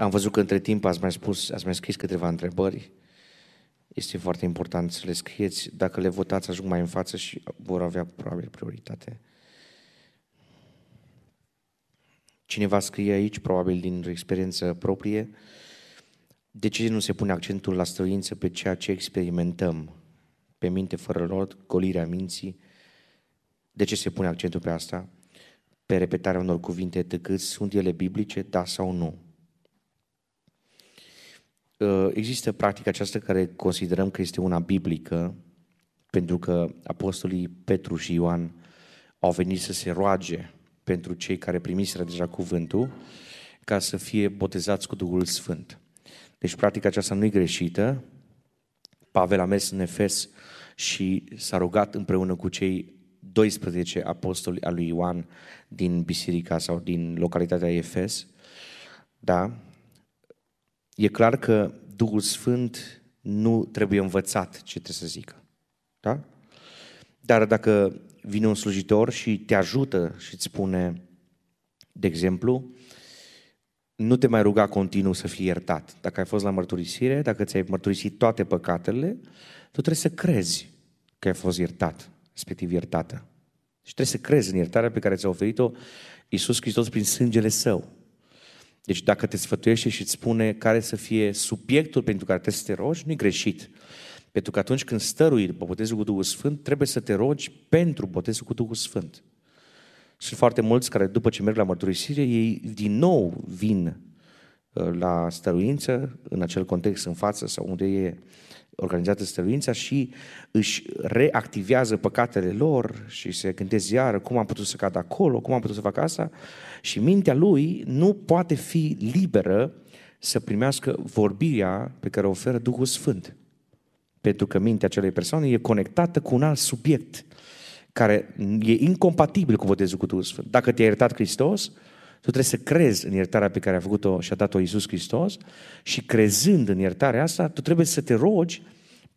Am văzut că între timp ați mai spus, ați mai scris câteva întrebări. Este foarte important să le scrieți. Dacă le votați, ajung mai în față și vor avea probabil prioritate. Cineva scrie aici, probabil din experiență proprie, de ce nu se pune accentul la străință pe ceea ce experimentăm, pe minte fără rod, golirea minții? De ce se pune accentul pe asta? Pe repetarea unor cuvinte tăcâți, sunt ele biblice, da sau nu? Uh, există practica aceasta care considerăm că este una biblică, pentru că apostolii Petru și Ioan au venit să se roage pentru cei care primiseră deja cuvântul, ca să fie botezați cu Duhul Sfânt. Deci practica aceasta nu e greșită. Pavel a mers în Efes și s-a rugat împreună cu cei 12 apostoli al lui Ioan din biserica sau din localitatea Efes. Da? E clar că Duhul Sfânt nu trebuie învățat ce trebuie să zică. Da? Dar dacă vine un slujitor și te ajută și îți spune, de exemplu, nu te mai ruga continuu să fii iertat. Dacă ai fost la mărturisire, dacă ți-ai mărturisit toate păcatele, tu trebuie să crezi că ai fost iertat, respectiv iertată. Și trebuie să crezi în iertarea pe care ți-a oferit-o Iisus Hristos prin sângele Său. Deci dacă te sfătuiește și îți spune care să fie subiectul pentru care trebuie să te rogi, nu e greșit. Pentru că atunci când stărui după botezul cu Duhul Sfânt, trebuie să te rogi pentru botezul cu Duhul Sfânt. Sunt foarte mulți care după ce merg la mărturisire, ei din nou vin uh, la stăruință, în acel context în față sau unde e organizată stăruința și își reactivează păcatele lor și se gândesc iară cum am putut să cad acolo, cum am putut să fac asta și mintea lui nu poate fi liberă să primească vorbirea pe care o oferă Duhul Sfânt. Pentru că mintea acelei persoane e conectată cu un alt subiect care e incompatibil cu botezul cu Duhul Sfânt. Dacă te-a iertat Hristos, tu trebuie să crezi în iertarea pe care a făcut-o și a dat-o Iisus Hristos și crezând în iertarea asta, tu trebuie să te rogi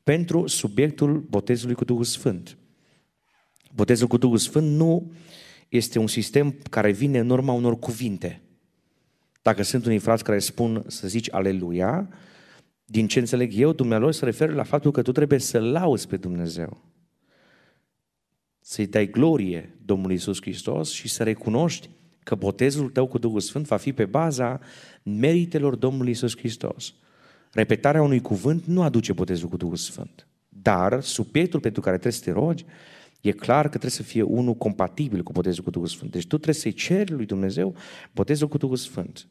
pentru subiectul botezului cu Duhul Sfânt. Botezul cu Duhul Sfânt nu este un sistem care vine în urma unor cuvinte. Dacă sunt unii frați care spun să zici aleluia, din ce înțeleg eu, Dumnezeu se referă la faptul că tu trebuie să lauzi pe Dumnezeu. Să-i dai glorie Domnului Isus Hristos și să recunoști că botezul tău cu Duhul Sfânt va fi pe baza meritelor Domnului Isus Hristos. Repetarea unui cuvânt nu aduce botezul cu Duhul Sfânt. Dar subiectul pentru care trebuie să te rogi, e clar că trebuie să fie unul compatibil cu botezul cu Duhul Sfânt. Deci tu trebuie să-i ceri lui Dumnezeu botezul cu Duhul Sfânt.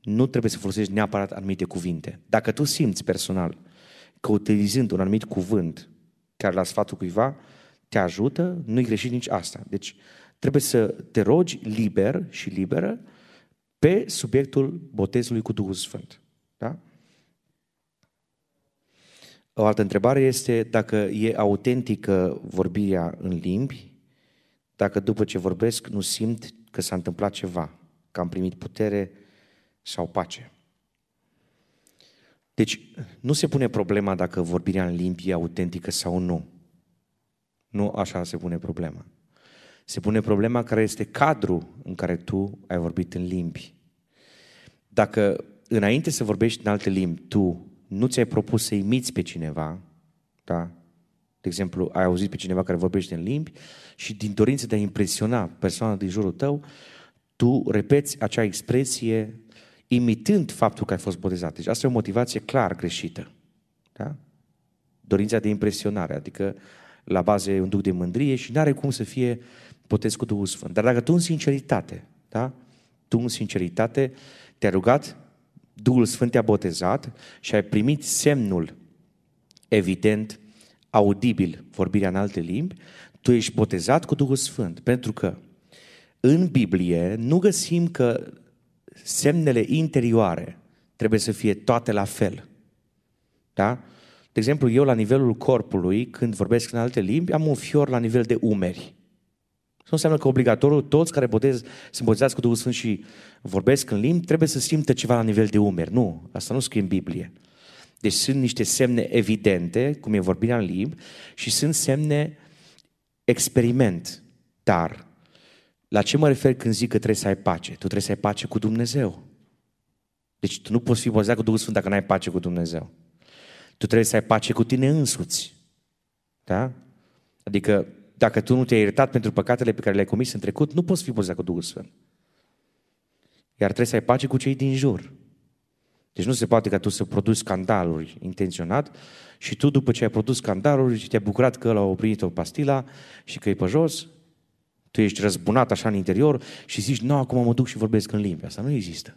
Nu trebuie să folosești neapărat anumite cuvinte. Dacă tu simți personal că utilizând un anumit cuvânt care la sfatul cuiva te ajută, nu-i greșit nici asta. Deci trebuie să te rogi liber și liberă pe subiectul botezului cu Duhul Sfânt. Da? O altă întrebare este dacă e autentică vorbirea în limbi, dacă după ce vorbesc nu simt că s-a întâmplat ceva, că am primit putere sau pace. Deci nu se pune problema dacă vorbirea în limbi e autentică sau nu. Nu așa se pune problema. Se pune problema care este cadrul în care tu ai vorbit în limbi. Dacă înainte să vorbești în alte limbi, tu nu ți-ai propus să imiți pe cineva, da? De exemplu, ai auzit pe cineva care vorbește în limbi și din dorință de a impresiona persoana din jurul tău, tu repeți acea expresie imitând faptul că ai fost botezat. Deci asta e o motivație clar greșită. Da? Dorința de impresionare, adică la bază e un duc de mândrie și nu are cum să fie botez cu Duhul Sfânt. Dar dacă tu în sinceritate, da? tu în sinceritate te-ai rugat, Duhul Sfânt te-a botezat și ai primit semnul evident, audibil, vorbirea în alte limbi, tu ești botezat cu Duhul Sfânt. Pentru că în Biblie nu găsim că semnele interioare trebuie să fie toate la fel. Da? De exemplu, eu la nivelul corpului, când vorbesc în alte limbi, am un fior la nivel de umeri. Nu înseamnă că obligatoriu toți care botez, se botezează cu Duhul Sfânt și vorbesc în limbi, trebuie să simtă ceva la nivel de umeri. Nu, asta nu scrie în Biblie. Deci sunt niște semne evidente, cum e vorbirea în limbi, și sunt semne experiment. Dar La ce mă refer când zic că trebuie să ai pace? Tu trebuie să ai pace cu Dumnezeu. Deci tu nu poți fi botezat cu Duhul Sfânt dacă nu ai pace cu Dumnezeu. Tu trebuie să ai pace cu tine însuți. Da? Adică dacă tu nu te-ai iertat pentru păcatele pe care le-ai comis în trecut, nu poți fi botezat cu Duhul Sfânt. Iar trebuie să ai pace cu cei din jur. Deci nu se poate ca tu să produci scandaluri intenționat și tu după ce ai produs scandaluri și te-ai bucurat că ăla a oprit o pastila și că e pe jos, tu ești răzbunat așa în interior și zici, nu, acum mă duc și vorbesc în limbi. Asta nu există.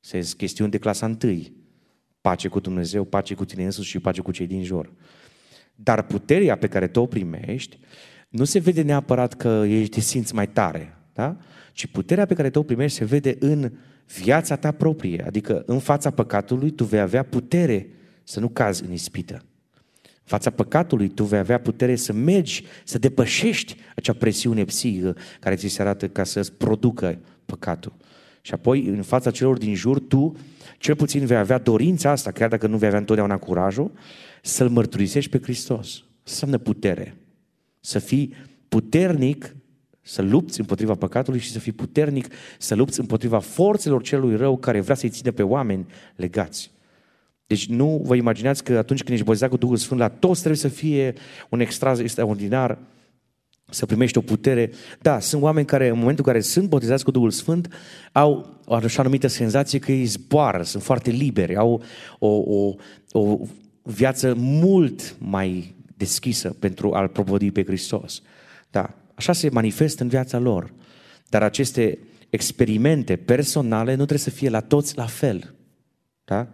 Sunt chestiuni de clasa întâi. Pace cu Dumnezeu, pace cu tine însuși și pace cu cei din jur. Dar puterea pe care tu o primești nu se vede neapărat că ești te simți mai tare, da? ci puterea pe care tu o primești se vede în viața ta proprie, adică în fața păcatului tu vei avea putere să nu cazi în ispită. În fața păcatului tu vei avea putere să mergi, să depășești acea presiune psihică care ți se arată ca să-ți producă păcatul. Și apoi, în fața celor din jur, tu cel puțin vei avea dorința asta, chiar dacă nu vei avea întotdeauna curajul, să-L mărturisești pe Hristos. Asta înseamnă putere. Să fii puternic să lupți împotriva păcatului și să fii puternic, să lupți împotriva forțelor celui rău care vrea să-i ține pe oameni legați. Deci nu vă imaginați că atunci când ești botezat cu Duhul Sfânt, la toți trebuie să fie un extras extraordinar, să primești o putere. Da, sunt oameni care în momentul în care sunt botezați cu Duhul Sfânt au o așa numită senzație că îi zboară, sunt foarte liberi, au o, o, o viață mult mai deschisă pentru a-L propovădui pe Hristos. Da, așa se manifestă în viața lor. Dar aceste experimente personale nu trebuie să fie la toți la fel. Da?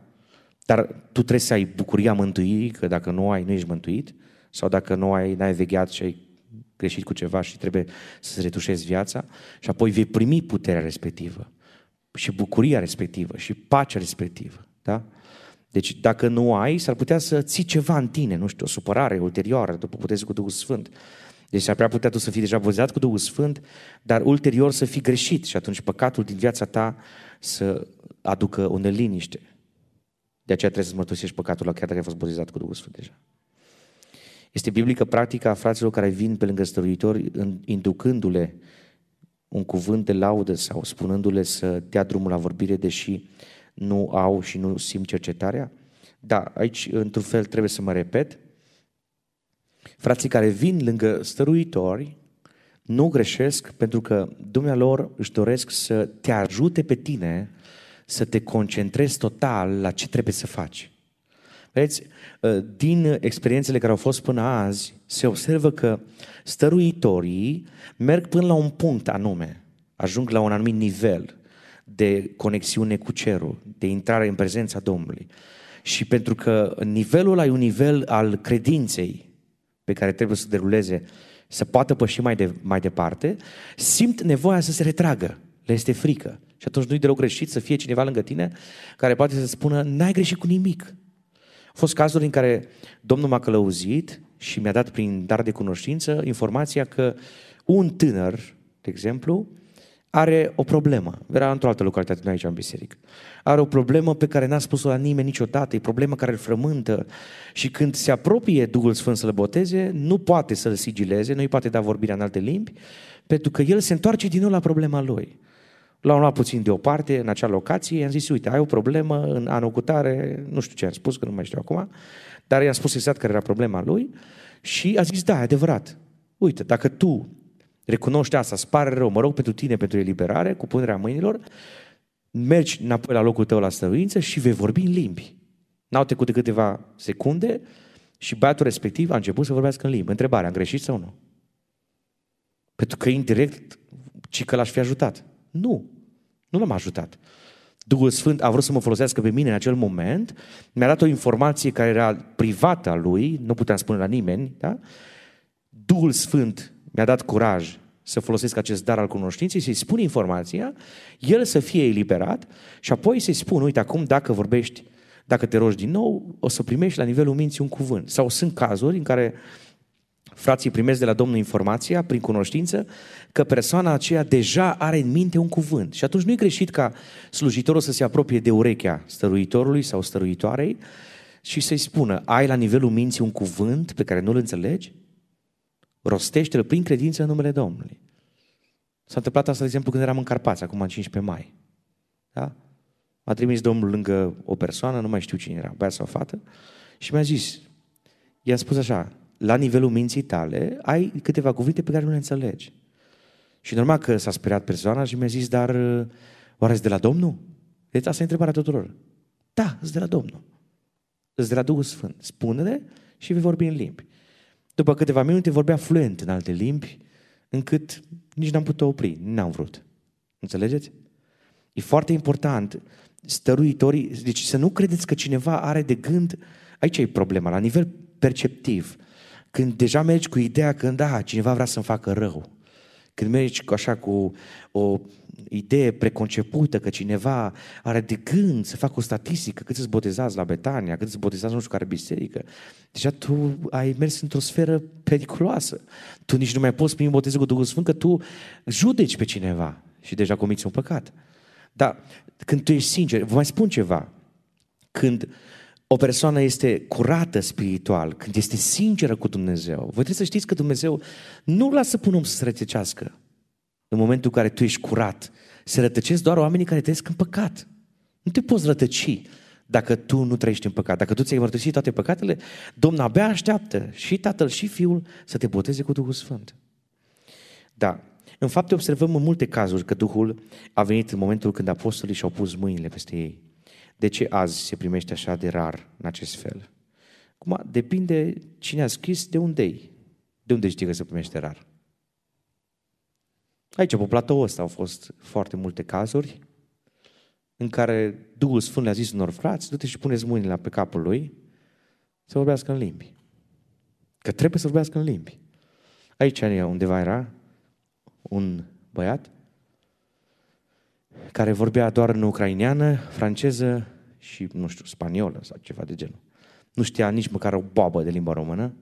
Dar tu trebuie să ai bucuria mântuirii, că dacă nu ai, nu ești mântuit, sau dacă nu ai, n-ai vegheat și ai greșit cu ceva și trebuie să-ți retușezi viața și apoi vei primi puterea respectivă și bucuria respectivă și pacea respectivă. Da? Deci dacă nu ai, s-ar putea să ții ceva în tine, nu știu, o supărare ulterioară după puteți cu Duhul Sfânt. Deci s-ar prea putea tu să fii deja bozat cu Duhul Sfânt, dar ulterior să fii greșit și atunci păcatul din viața ta să aducă o neliniște. De aceea trebuie să mărturisești păcatul chiar dacă ai fost botezat cu Duhul Sfânt deja. Este biblică practica a fraților care vin pe lângă stăruitori, inducându-le un cuvânt de laudă sau spunându-le să dea drumul la vorbire, deși nu au și nu simt cercetarea? Da, aici, într-un fel, trebuie să mă repet. Frații care vin lângă stăruitori nu greșesc pentru că dumnealor își doresc să te ajute pe tine să te concentrezi total la ce trebuie să faci. Vedeți, ă, din experiențele care au fost până azi, se observă că stăruitorii merg până la un punct anume, ajung la un anumit nivel de conexiune cu cerul, de intrare în prezența Domnului. Și pentru că nivelul ăla e un nivel al credinței pe care trebuie să deruleze, să poată păși mai, de, mai departe, simt nevoia să se retragă. Le este frică. Și atunci nu-i deloc greșit să fie cineva lângă tine care poate să spună, n-ai greșit cu nimic. Au fost cazuri în care Domnul m-a călăuzit și mi-a dat prin dar de cunoștință informația că un tânăr, de exemplu, are o problemă. Era într-o altă localitate, nu aici în biserică. Are o problemă pe care n-a spus-o la nimeni niciodată, e problemă care îl frământă și când se apropie Duhul Sfânt să-l boteze, nu poate să-l sigileze, nu îi poate da vorbirea în alte limbi, pentru că el se întoarce din nou la problema lui. L-am luat puțin deoparte în acea locație, i-am zis, uite, ai o problemă în anul cu tare, nu știu ce am spus, că nu mai știu acum, dar i-am spus exact care era problema lui și a zis, da, e adevărat. Uite, dacă tu recunoști asta, îți pare rău, mă rog pentru tine, pentru eliberare, cu punerea mâinilor, mergi înapoi la locul tău la stăruință și vei vorbi în limbi. N-au trecut de câteva secunde și băiatul respectiv a început să vorbească în limbi. Întrebarea, am greșit sau nu? Pentru că indirect, ci că l-aș fi ajutat. Nu, nu l-am ajutat. Duhul Sfânt a vrut să mă folosească pe mine în acel moment, mi-a dat o informație care era privată a lui, nu puteam spune la nimeni, da? Duhul Sfânt mi-a dat curaj să folosesc acest dar al cunoștinței, să-i spun informația, el să fie eliberat și apoi să-i spun, uite, acum dacă vorbești, dacă te rogi din nou, o să primești la nivelul minții un cuvânt. Sau sunt cazuri în care frații primesc de la Domnul informația, prin cunoștință, că persoana aceea deja are în minte un cuvânt. Și atunci nu e greșit ca slujitorul să se apropie de urechea stăruitorului sau stăruitoarei și să-i spună, ai la nivelul minții un cuvânt pe care nu-l înțelegi? Rostește-l prin credință în numele Domnului. S-a întâmplat asta, de exemplu, când eram în Carpați, acum în 15 mai. Da? M-a trimis domnul lângă o persoană, nu mai știu cine era, băiat sau fată, și mi-a zis, i-a spus așa, la nivelul minții tale, ai câteva cuvinte pe care nu le înțelegi. Și normal că s-a speriat persoana și mi-a zis, dar oare de la Domnul? Deci asta e întrebarea tuturor. Da, sunt de la Domnul. Sunt de la Duhul Sfânt. Spune-le și vei vorbi în limbi. După câteva minute vorbea fluent în alte limbi, încât nici n-am putut opri, n-am vrut. Înțelegeți? E foarte important, stăruitorii, deci să nu credeți că cineva are de gând, aici e problema, la nivel perceptiv, când deja mergi cu ideea că, da, cineva vrea să-mi facă rău, când mergi așa cu o idee preconcepută că cineva are de gând să facă o statistică, cât îți botezați la Betania, cât îți botezați nu știu care biserică, deja tu ai mers într-o sferă periculoasă. Tu nici nu mai poți primi botezul cu Duhul Sfânt, că tu judeci pe cineva și deja comiți un păcat. Dar când tu ești sincer, vă mai spun ceva, când o persoană este curată spiritual, când este sinceră cu Dumnezeu, voi trebuie să știți că Dumnezeu nu lasă pe un om să se rătăcească. În momentul în care tu ești curat, se rătăcesc doar oamenii care trăiesc în păcat. Nu te poți rătăci dacă tu nu trăiești în păcat. Dacă tu ți-ai mărturisit toate păcatele, Domnul abia așteaptă și Tatăl și Fiul să te boteze cu Duhul Sfânt. Da, în fapt observăm în multe cazuri că Duhul a venit în momentul când apostolii și-au pus mâinile peste ei. De ce azi se primește așa de rar în acest fel? Acum, depinde cine a scris de unde e. De unde știi că se primește rar? Aici, pe platoul ăsta, au fost foarte multe cazuri în care Duhul Sfânt le-a zis unor frați, du-te și puneți mâinile pe capul lui să vorbească în limbi. Că trebuie să vorbească în limbi. Aici undeva era un băiat care vorbea doar în ucraineană, franceză și, nu știu, spaniolă sau ceva de genul. Nu știa nici măcar o babă de limba română.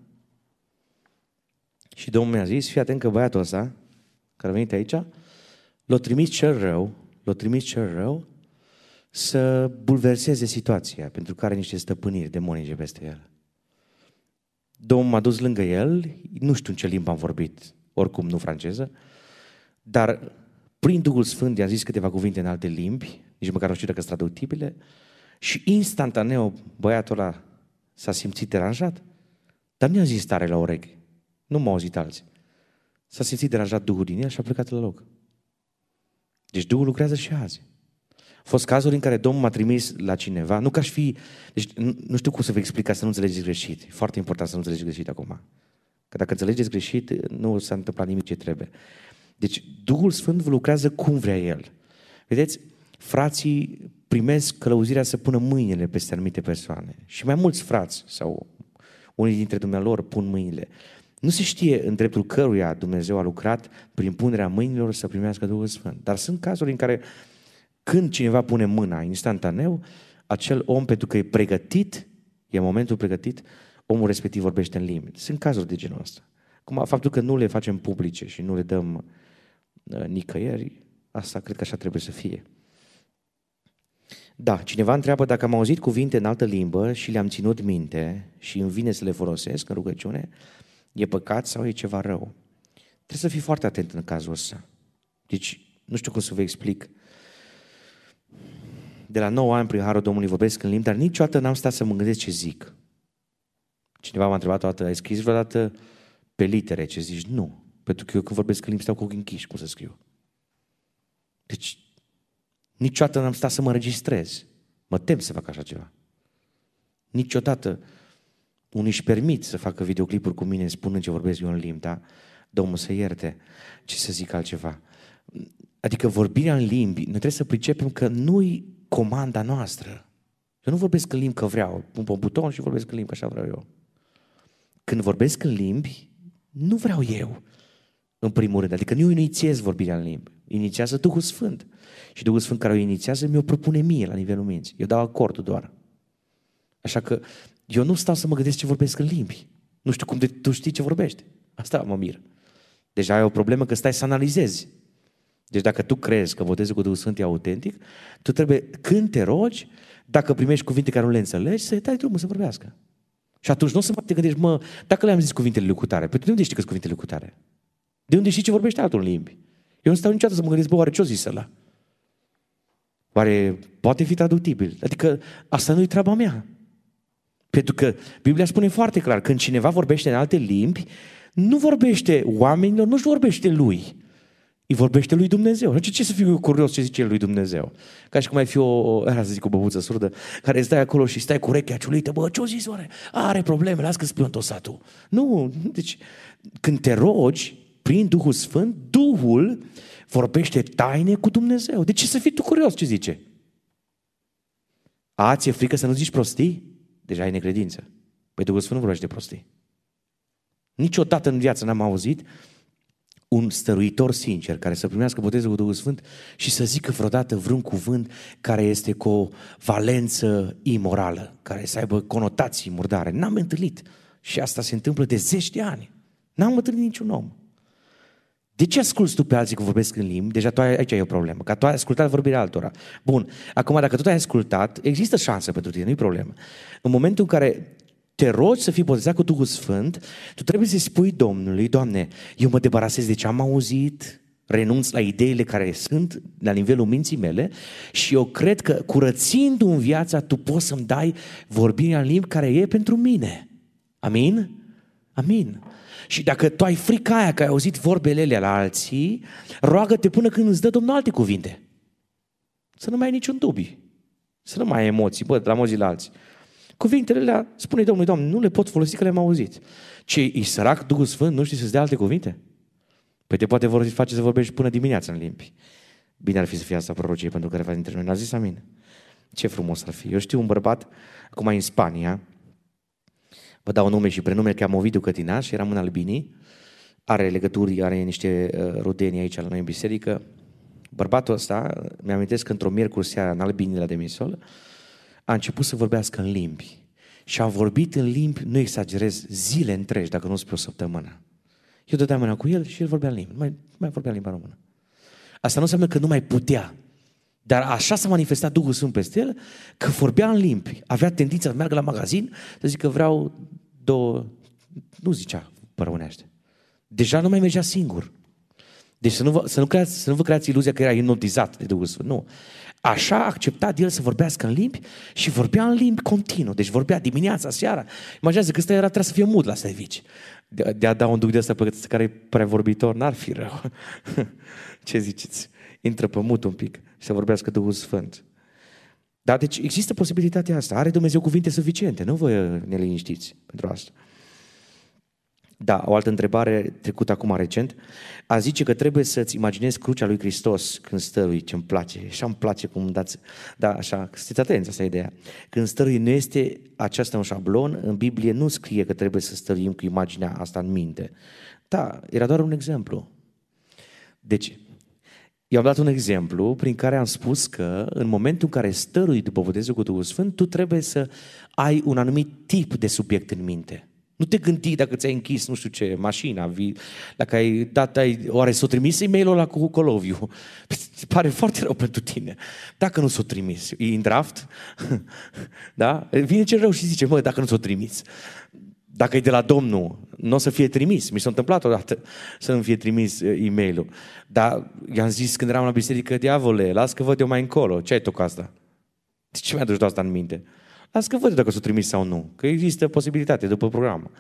Și Domnul mi-a zis, fii atent că băiatul ăsta, care a venit aici, l-a trimis cel rău, l-a trimis cel rău să bulverseze situația, pentru că are niște stăpâniri demonice peste el. Domnul m-a dus lângă el, nu știu în ce limbă am vorbit, oricum nu franceză, dar prin Duhul Sfânt i-am zis câteva cuvinte în alte limbi, nici măcar nu știu dacă sunt traductibile, și instantaneu băiatul ăla s-a simțit deranjat, dar nu i-a zis tare la urechi, nu m-au auzit alții. S-a simțit deranjat Duhul din el și a plecat la loc. Deci Duhul lucrează și azi. Au fost cazuri în care Domnul m-a trimis la cineva, nu ca aș fi, deci nu știu cum să vă explic ca să nu înțelegeți greșit. E foarte important să nu înțelegeți greșit acum. Că dacă înțelegeți greșit, nu s-a întâmplat nimic ce trebuie. Deci Duhul Sfânt lucrează cum vrea El. Vedeți, frații primesc călăuzirea să pună mâinile peste anumite persoane. Și mai mulți frați sau unii dintre dumnealor pun mâinile. Nu se știe în dreptul căruia Dumnezeu a lucrat prin punerea mâinilor să primească Duhul Sfânt. Dar sunt cazuri în care când cineva pune mâna instantaneu, acel om, pentru că e pregătit, e momentul pregătit, omul respectiv vorbește în limbi. Sunt cazuri de genul ăsta. Cum faptul că nu le facem publice și nu le dăm uh, nicăieri, asta cred că așa trebuie să fie. Da, cineva întreabă dacă am auzit cuvinte în altă limbă și le-am ținut minte și îmi vine să le folosesc în rugăciune, e păcat sau e ceva rău? Trebuie să fii foarte atent în cazul ăsta. Deci, nu știu cum să vă explic. De la 9 ani, prin Harul Domnului, vorbesc în limbi, dar niciodată n-am stat să mă gândesc ce zic. Cineva m-a întrebat o dată, ai scris vreodată pe litere ce zici? Nu. Pentru că eu când vorbesc în limbi stau cu ochii închiși, cum să scriu. Deci, niciodată n-am stat să mă registrez. Mă tem să fac așa ceva. Niciodată unii își permit să facă videoclipuri cu mine spunând ce vorbesc eu în limbi, da? Domnul să ierte, ce să zic altceva. Adică vorbirea în limbi, noi trebuie să pricepem că nu-i comanda noastră. Eu nu vorbesc în limbi că vreau, pun pe un buton și vorbesc în limbi că așa vreau eu. Când vorbesc în limbi, nu vreau eu, în primul rând. Adică nu eu inițiez vorbirea în limbi. Inițiază Duhul Sfânt. Și Duhul Sfânt care o inițiază mi-o propune mie la nivelul minții. Eu dau acordul doar. Așa că eu nu stau să mă gândesc ce vorbesc în limbi. Nu știu cum de tu știi ce vorbești. Asta mă mir. Deja ai o problemă că stai să analizezi. Deci dacă tu crezi că votezul cu Duhul Sfânt e autentic, tu trebuie, când te rogi, dacă primești cuvinte care nu le înțelegi, să-i dai drumul să vorbească. Și atunci nu o să mai te gândești, mă, dacă le-am zis cuvintele lui cutare, pentru de unde știi că sunt cuvintele lui cutare? De unde știi ce vorbește altul în limbi? Eu nu stau niciodată să mă gândesc, bă, oare ce-o zis ăla? Oare poate fi traductibil? Adică asta nu-i treaba mea. Pentru că Biblia spune foarte clar, când cineva vorbește în alte limbi, nu vorbește oamenilor, nu-și vorbește lui. Îi vorbește lui Dumnezeu. Ce, ce să fiu eu curios ce zice lui Dumnezeu? Ca și cum ai fi o, o să zic, o băbuță surdă, care stai acolo și stai cu urechea ciulită, bă, ce-o zis oare? Are probleme, las că spune tosatul. Nu, deci când te rogi prin Duhul Sfânt, Duhul vorbește taine cu Dumnezeu. De ce să fii tu curios ce zice? A, ți-e frică să nu zici prostii? Deja ai necredință. Păi Duhul Sfânt nu vorbește prostii. Niciodată în viață n-am auzit un stăruitor sincer care să primească botezul cu Duhul Sfânt și să zică vreodată vreun cuvânt care este cu o valență imorală, care să aibă conotații murdare. N-am întâlnit. Și asta se întâmplă de zeci de ani. N-am întâlnit niciun om. De ce asculți tu pe alții că vorbesc în limbi? Deja tu ai, aici ai o problemă, că tu ai ascultat vorbirea altora. Bun, acum dacă tu ai ascultat, există șansă pentru tine, nu-i problemă. În momentul în care te rogi să fii botezat cu Duhul Sfânt, tu trebuie să spui Domnului, Doamne, eu mă debarasez de ce am auzit, renunț la ideile care sunt la nivelul minții mele și eu cred că curățindu în viața tu poți să-mi dai vorbirea în limbi care e pentru mine. Amin? Amin. Și dacă tu ai frica aia că ai auzit vorbele alea la alții, roagă-te până când îți dă Domnul alte cuvinte. Să nu mai ai niciun dubii. Să nu mai ai emoții, bă, la mozi la alții. Cuvintele alea, spune Domnului, Doamne, nu le pot folosi că le-am auzit. Ce, e sărac Duhul Sfânt, nu știi să-ți dea alte cuvinte? Păi te poate face să vorbești până dimineața în limbi. Bine ar fi să fie asta prorocie pentru care dintre noi. N-a zis amin. Ce frumos ar fi. Eu știu un bărbat, acum în Spania, vă dau nume și prenume, cheamă Ovidiu Cătinaș, eram în Albinii, are legături, are niște uh, rudenii aici la noi în biserică. Bărbatul ăsta, mi-amintesc că într-o miercuri seara în Albinii la Demisol, a început să vorbească în limbi. Și a vorbit în limbi, nu exagerez, zile întregi, dacă nu spre o săptămână. Eu dădeam mâna cu el și el vorbea în limbi. Mai, mai vorbea în limba română. Asta nu înseamnă că nu mai putea. Dar așa s-a manifestat Duhul Sfânt peste el, că vorbea în limbi. Avea tendința să meargă la magazin, să zică vreau două... Nu zicea părăunește. Deja nu mai mergea singur. Deci să nu, vă, să, nu creați, să nu vă creați iluzia că era hipnotizat de Duhul Sfânt. Nu. Așa a acceptat el să vorbească în limbi și vorbea în limbi continuu. Deci vorbea dimineața, seara. Imaginează că ăsta era, trebuia să fie mud la servici. De, de a da un duc de ăsta pe care e prea vorbitor, n-ar fi rău. Ce ziceți? Intră pe mut un pic și să vorbească Duhul Sfânt. Da, deci există posibilitatea asta. Are Dumnezeu cuvinte suficiente. Nu vă ne liniștiți pentru asta. Da, o altă întrebare trecută acum recent. A zice că trebuie să-ți imaginezi crucea lui Hristos când stărui, ce-mi place. Și îmi place cum dați... Da, așa, sunteți atenți, asta e ideea. Când stărui nu este aceasta un șablon, în Biblie nu scrie că trebuie să stăruim cu imaginea asta în minte. Da, era doar un exemplu. Deci, eu am dat un exemplu prin care am spus că în momentul în care stărui după botezul cu Duhul Sfânt, tu trebuie să ai un anumit tip de subiect în minte. Nu te gândi dacă ți-ai închis, nu știu ce, mașina, vii, dacă ai dat, ai, oare s-o trimis e-mailul la cu Coloviu? Pare foarte rău pentru tine. Dacă nu s-o trimis, e în draft? da? Vine ce rău și zice, mă, dacă nu s-o trimis. Dacă e de la Domnul, nu o să fie trimis. Mi s-a întâmplat odată să nu fie trimis e-mailul. Dar i-am zis când eram la biserică, diavole, las că văd eu mai încolo. Ce ai tu cu asta? De ce mi-a dus asta în minte? Las că văd dacă s-o trimis sau nu. Că există posibilitate după program.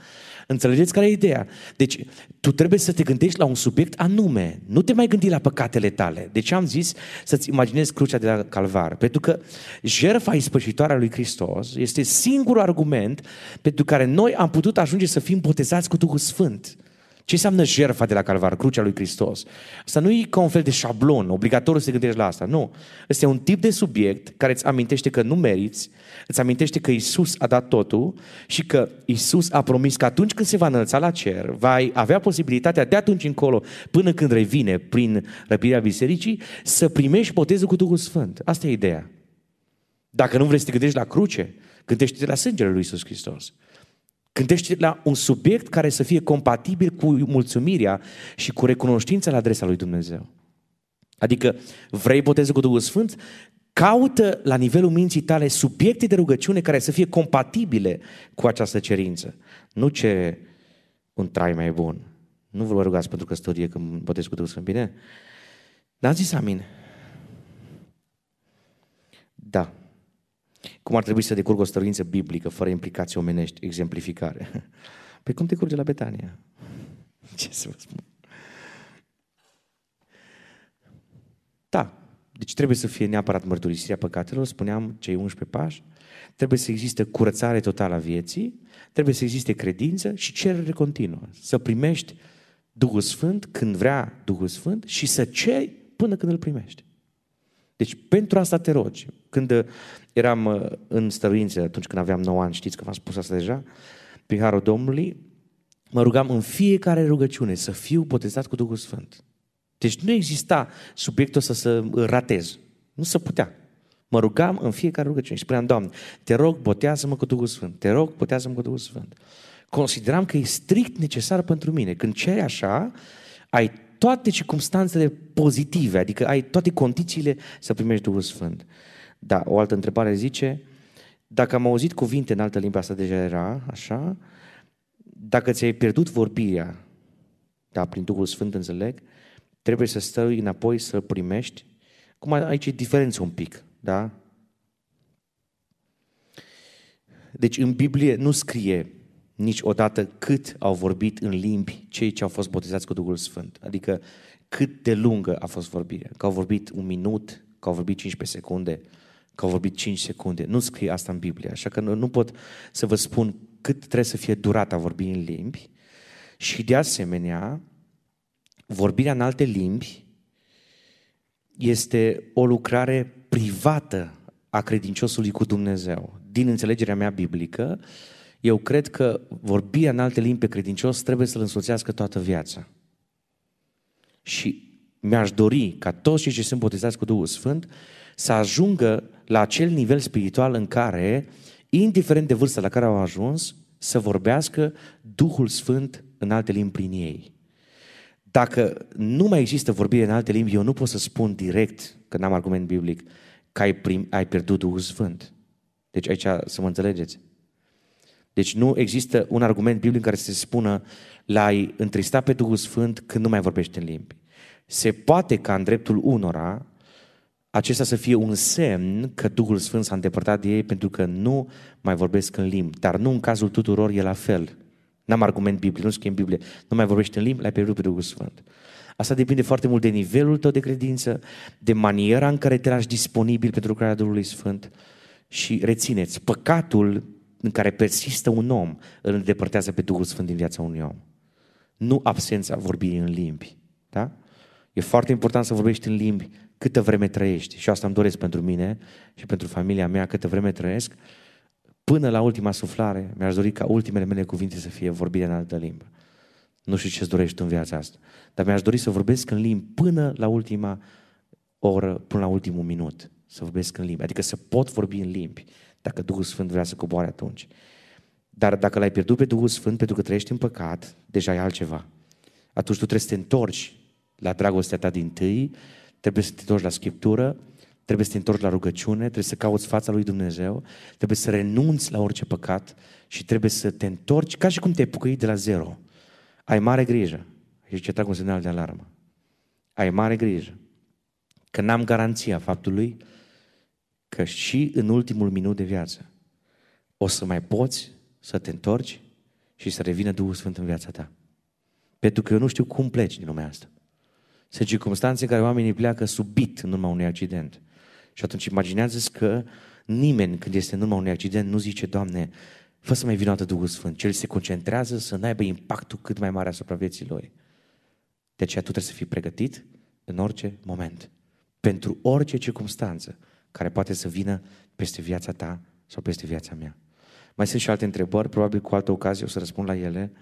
Înțelegeți care e ideea? Deci, tu trebuie să te gândești la un subiect anume. Nu te mai gândi la păcatele tale. Deci am zis să-ți imaginezi crucea de la calvar. Pentru că jertfa ispășitoare a lui Hristos este singurul argument pentru care noi am putut ajunge să fim botezați cu Duhul Sfânt. Ce înseamnă jertfa de la Calvar, crucea lui Hristos? Asta nu e ca un fel de șablon, obligatoriu să te gândești la asta. Nu. Este un tip de subiect care îți amintește că nu meriți, îți amintește că Isus a dat totul și că Isus a promis că atunci când se va înălța la cer, va avea posibilitatea de atunci încolo, până când revine prin răpirea bisericii, să primești botezul cu Duhul Sfânt. Asta e ideea. Dacă nu vrei să te gândești la cruce, gândește-te la sângele lui Isus Hristos. Gândește la un subiect care să fie compatibil cu mulțumirea și cu recunoștința la adresa lui Dumnezeu. Adică vrei botezul cu Duhul Sfânt? Caută la nivelul minții tale subiecte de rugăciune care să fie compatibile cu această cerință. Nu ce un trai mai bun. Nu vă rugați pentru căsătorie când botez cu Duhul Sfânt, bine? N-ați zis amin? Da. Cum ar trebui să decurgă o stăruință biblică, fără implicații omenești, exemplificare? Păi cum te curge la Betania? Ce să vă spun? Da, deci trebuie să fie neapărat mărturisirea păcatelor, spuneam cei 11 pași, trebuie să existe curățare totală a vieții, trebuie să existe credință și cerere continuă. Să primești Duhul Sfânt când vrea Duhul Sfânt și să ceri până când îl primești. Deci pentru asta te rogi. Când eram uh, în stăruință, atunci când aveam 9 ani, știți că v-am spus asta deja, prin Harul Domnului, mă rugam în fiecare rugăciune să fiu botezat cu Duhul Sfânt. Deci nu exista subiectul să să ratez. Nu se putea. Mă rugam în fiecare rugăciune și spuneam, Doamne, te rog, botează-mă cu Duhul Sfânt. Te rog, botează-mă cu Duhul Sfânt. Consideram că e strict necesar pentru mine. Când ceri așa, ai toate circumstanțele pozitive, adică ai toate condițiile să primești Duhul Sfânt. Da, o altă întrebare zice, dacă am auzit cuvinte în altă limbă, asta deja era așa, dacă ți-ai pierdut vorbirea, da, prin Duhul Sfânt înțeleg, trebuie să stai înapoi să primești. Cum aici e diferență un pic, da? Deci în Biblie nu scrie niciodată cât au vorbit în limbi cei ce au fost botezați cu Duhul Sfânt. Adică cât de lungă a fost vorbirea. Că au vorbit un minut, că au vorbit 15 secunde, că au vorbit 5 secunde. Nu scrie asta în Biblie, așa că nu, nu pot să vă spun cât trebuie să fie durata vorbirii în limbi. Și de asemenea, vorbirea în alte limbi este o lucrare privată a credinciosului cu Dumnezeu. Din înțelegerea mea biblică, eu cred că vorbirea în alte limbi pe credincios trebuie să-l însoțească toată viața. Și mi-aș dori ca toți cei ce sunt botezați cu Duhul Sfânt să ajungă la acel nivel spiritual în care, indiferent de vârsta la care au ajuns, să vorbească Duhul Sfânt în alte limbi prin ei. Dacă nu mai există vorbire în alte limbi, eu nu pot să spun direct, că n-am argument biblic, că ai, prim, ai pierdut Duhul Sfânt. Deci aici să mă înțelegeți. Deci nu există un argument biblic în care să se spună l-ai întristat pe Duhul Sfânt când nu mai vorbești în limbi. Se poate ca în dreptul unora acesta să fie un semn că Duhul Sfânt s-a îndepărtat de ei pentru că nu mai vorbesc în limbi. Dar nu în cazul tuturor e la fel. N-am argument biblic, nu scrie în Biblie. Nu mai vorbești în limbi, l-ai pierdut pe Duhul Sfânt. Asta depinde foarte mult de nivelul tău de credință, de maniera în care te lași disponibil pentru lucrarea Duhului Sfânt. Și rețineți, păcatul în care persistă un om îl îndepărtează pe Duhul Sfânt din viața unui om. Nu absența vorbirii în limbi. Da? E foarte important să vorbești în limbi câtă vreme trăiești. Și asta îmi doresc pentru mine și pentru familia mea, câtă vreme trăiesc. Până la ultima suflare, mi-aș dori ca ultimele mele cuvinte să fie vorbire în altă limbă. Nu știu ce-ți dorești în viața asta, dar mi-aș dori să vorbesc în limbi până la ultima oră, până la ultimul minut. Să vorbesc în limbi, adică să pot vorbi în limbi, dacă Duhul Sfânt vrea să coboare atunci. Dar dacă l-ai pierdut pe Duhul Sfânt pentru că trăiești în păcat, deja e altceva. Atunci tu trebuie să te întorci la dragostea ta din tâi, trebuie să te întorci la Scriptură, trebuie să te întorci la rugăciune, trebuie să cauți fața lui Dumnezeu, trebuie să renunți la orice păcat și trebuie să te întorci ca și cum te-ai pucăit de la zero. Ai mare grijă. Și ce trag un semnal de alarmă. Ai mare grijă. Că n-am garanția faptului că și în ultimul minut de viață o să mai poți să te întorci și să revină Duhul Sfânt în viața ta. Pentru că eu nu știu cum pleci din lumea asta. Sunt circunstanțe în care oamenii pleacă subit în urma unui accident. Și atunci imaginează că nimeni când este în urma unui accident nu zice, Doamne, fă să mai vină Duhul Sfânt. Cel se concentrează să n-aibă impactul cât mai mare asupra vieții lui. De aceea tu trebuie să fii pregătit în orice moment. Pentru orice circunstanță care poate să vină peste viața ta sau peste viața mea. Mai sunt și alte întrebări, probabil cu altă ocazie o să răspund la ele.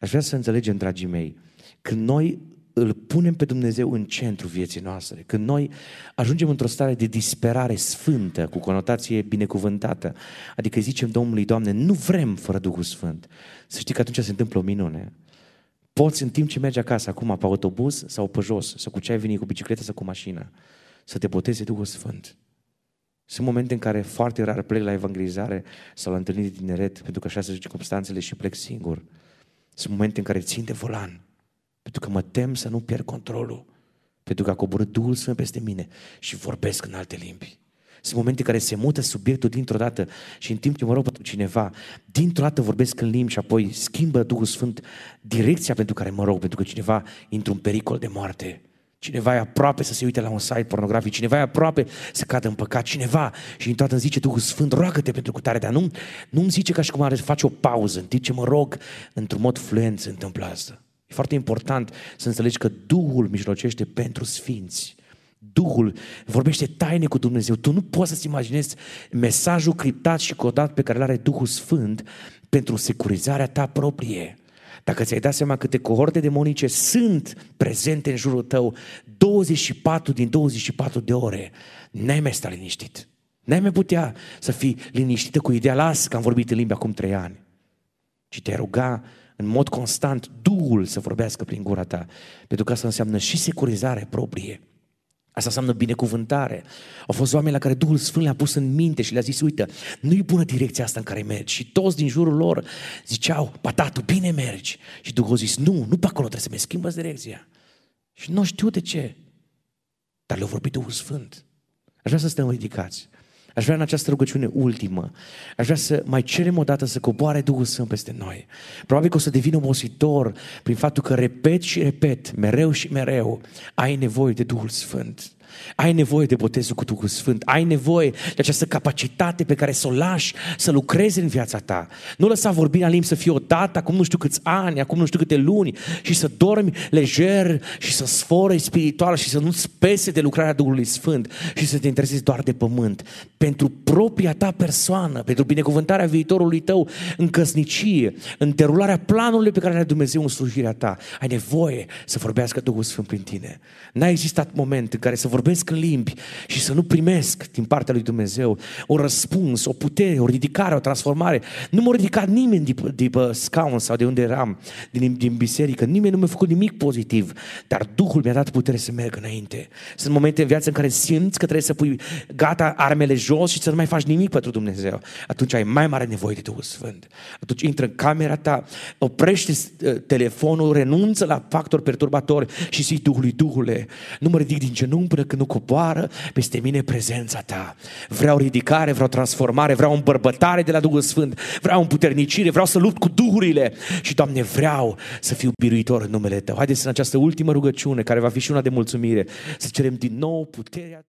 Aș vrea să înțelegem, dragii mei, când noi îl punem pe Dumnezeu în centru vieții noastre, când noi ajungem într-o stare de disperare sfântă, cu conotație binecuvântată, adică zicem Domnului, Doamne, nu vrem fără Duhul Sfânt, să știi că atunci se întâmplă o minune. Poți în timp ce mergi acasă, acum pe autobuz sau pe jos, sau cu ce ai venit, cu bicicletă sau cu mașină, să te boteze Duhul Sfânt. Sunt momente în care foarte rar plec la evangelizare sau la întâlniri de tineret, pentru că așa sunt circunstanțele și plec singur. Sunt momente în care țin de volan, pentru că mă tem să nu pierd controlul. pentru că a coborât Duhul Sfânt peste mine și vorbesc în alte limbi. Sunt momente în care se mută subiectul dintr-o dată și în timp ce mă rog pentru cineva, dintr-o dată vorbesc în limbi și apoi schimbă Duhul Sfânt direcția pentru care mă rog, pentru că cineva intră în pericol de moarte. Cineva e aproape să se uite la un site pornografic, cineva e aproape să cadă în păcat, cineva și în toată îmi zice Duhul Sfânt, roagă-te pentru cutare, dar nu, nu îmi zice ca și cum are să face o pauză, în timp ce mă rog, într-un mod fluent se întâmplă asta. E foarte important să înțelegi că Duhul mijlocește pentru sfinți. Duhul vorbește taine cu Dumnezeu. Tu nu poți să-ți imaginezi mesajul criptat și codat pe care îl are Duhul Sfânt pentru securizarea ta proprie. Dacă ți-ai dat seama câte cohorte demonice sunt prezente în jurul tău 24 din 24 de ore, n-ai mai sta liniștit. N-ai mai putea să fii liniștită cu ideea, las că am vorbit în limbi acum trei ani. Ci te ruga în mod constant Duhul să vorbească prin gura ta. Pentru că asta înseamnă și securizare proprie. Asta înseamnă binecuvântare. Au fost oameni la care Duhul Sfânt le-a pus în minte și le-a zis, uite, nu-i bună direcția asta în care mergi. Și toți din jurul lor ziceau, pa, tu bine mergi. Și Duhul a zis, nu, nu pe acolo trebuie să mergi, schimbă direcția. Și nu știu de ce. Dar le-a vorbit Duhul Sfânt. Aș vrea să stăm ridicați. Aș vrea în această rugăciune ultimă, aș vrea să mai cerem o dată să coboare Duhul Sfânt peste noi. Probabil că o să devină obositor prin faptul că repet și repet, mereu și mereu, ai nevoie de Duhul Sfânt. Ai nevoie de botezul cu Duhul Sfânt. Ai nevoie de această capacitate pe care să o lași, să lucrezi în viața ta. Nu lăsa vorbirea limbi să fie o dată, acum nu știu câți ani, acum nu știu câte luni și să dormi lejer și să sforă spiritual și să nu-ți pese de lucrarea Duhului Sfânt și să te interesezi doar de pământ. Pentru propria ta persoană, pentru binecuvântarea viitorului tău în căsnicie, în derularea planului pe care are Dumnezeu în slujirea ta, ai nevoie să vorbească Duhul Sfânt prin tine. N-a existat moment în care să vorbești vorbesc în limbi și să nu primesc din partea lui Dumnezeu o răspuns, o putere, o ridicare, o transformare. Nu m-a ridicat nimeni de, de pe scaun sau de unde eram, din, din biserică. Nimeni nu mi-a făcut nimic pozitiv, dar Duhul mi-a dat putere să merg înainte. Sunt momente în viață în care simți că trebuie să pui gata armele jos și să nu mai faci nimic pentru Dumnezeu. Atunci ai mai mare nevoie de Duhul Sfânt. Atunci intră în camera ta, oprește uh, telefonul, renunță la factori perturbatori și zici Duhului, Duhule, nu mă ridic din genunchi până când nu coboară peste mine prezența ta. Vreau ridicare, vreau transformare, vreau îmbărbătare de la Duhul Sfânt, vreau împuternicire, vreau să lupt cu duhurile și, Doamne, vreau să fiu biruitor în numele Tău. Haideți în această ultimă rugăciune, care va fi și una de mulțumire, să cerem din nou puterea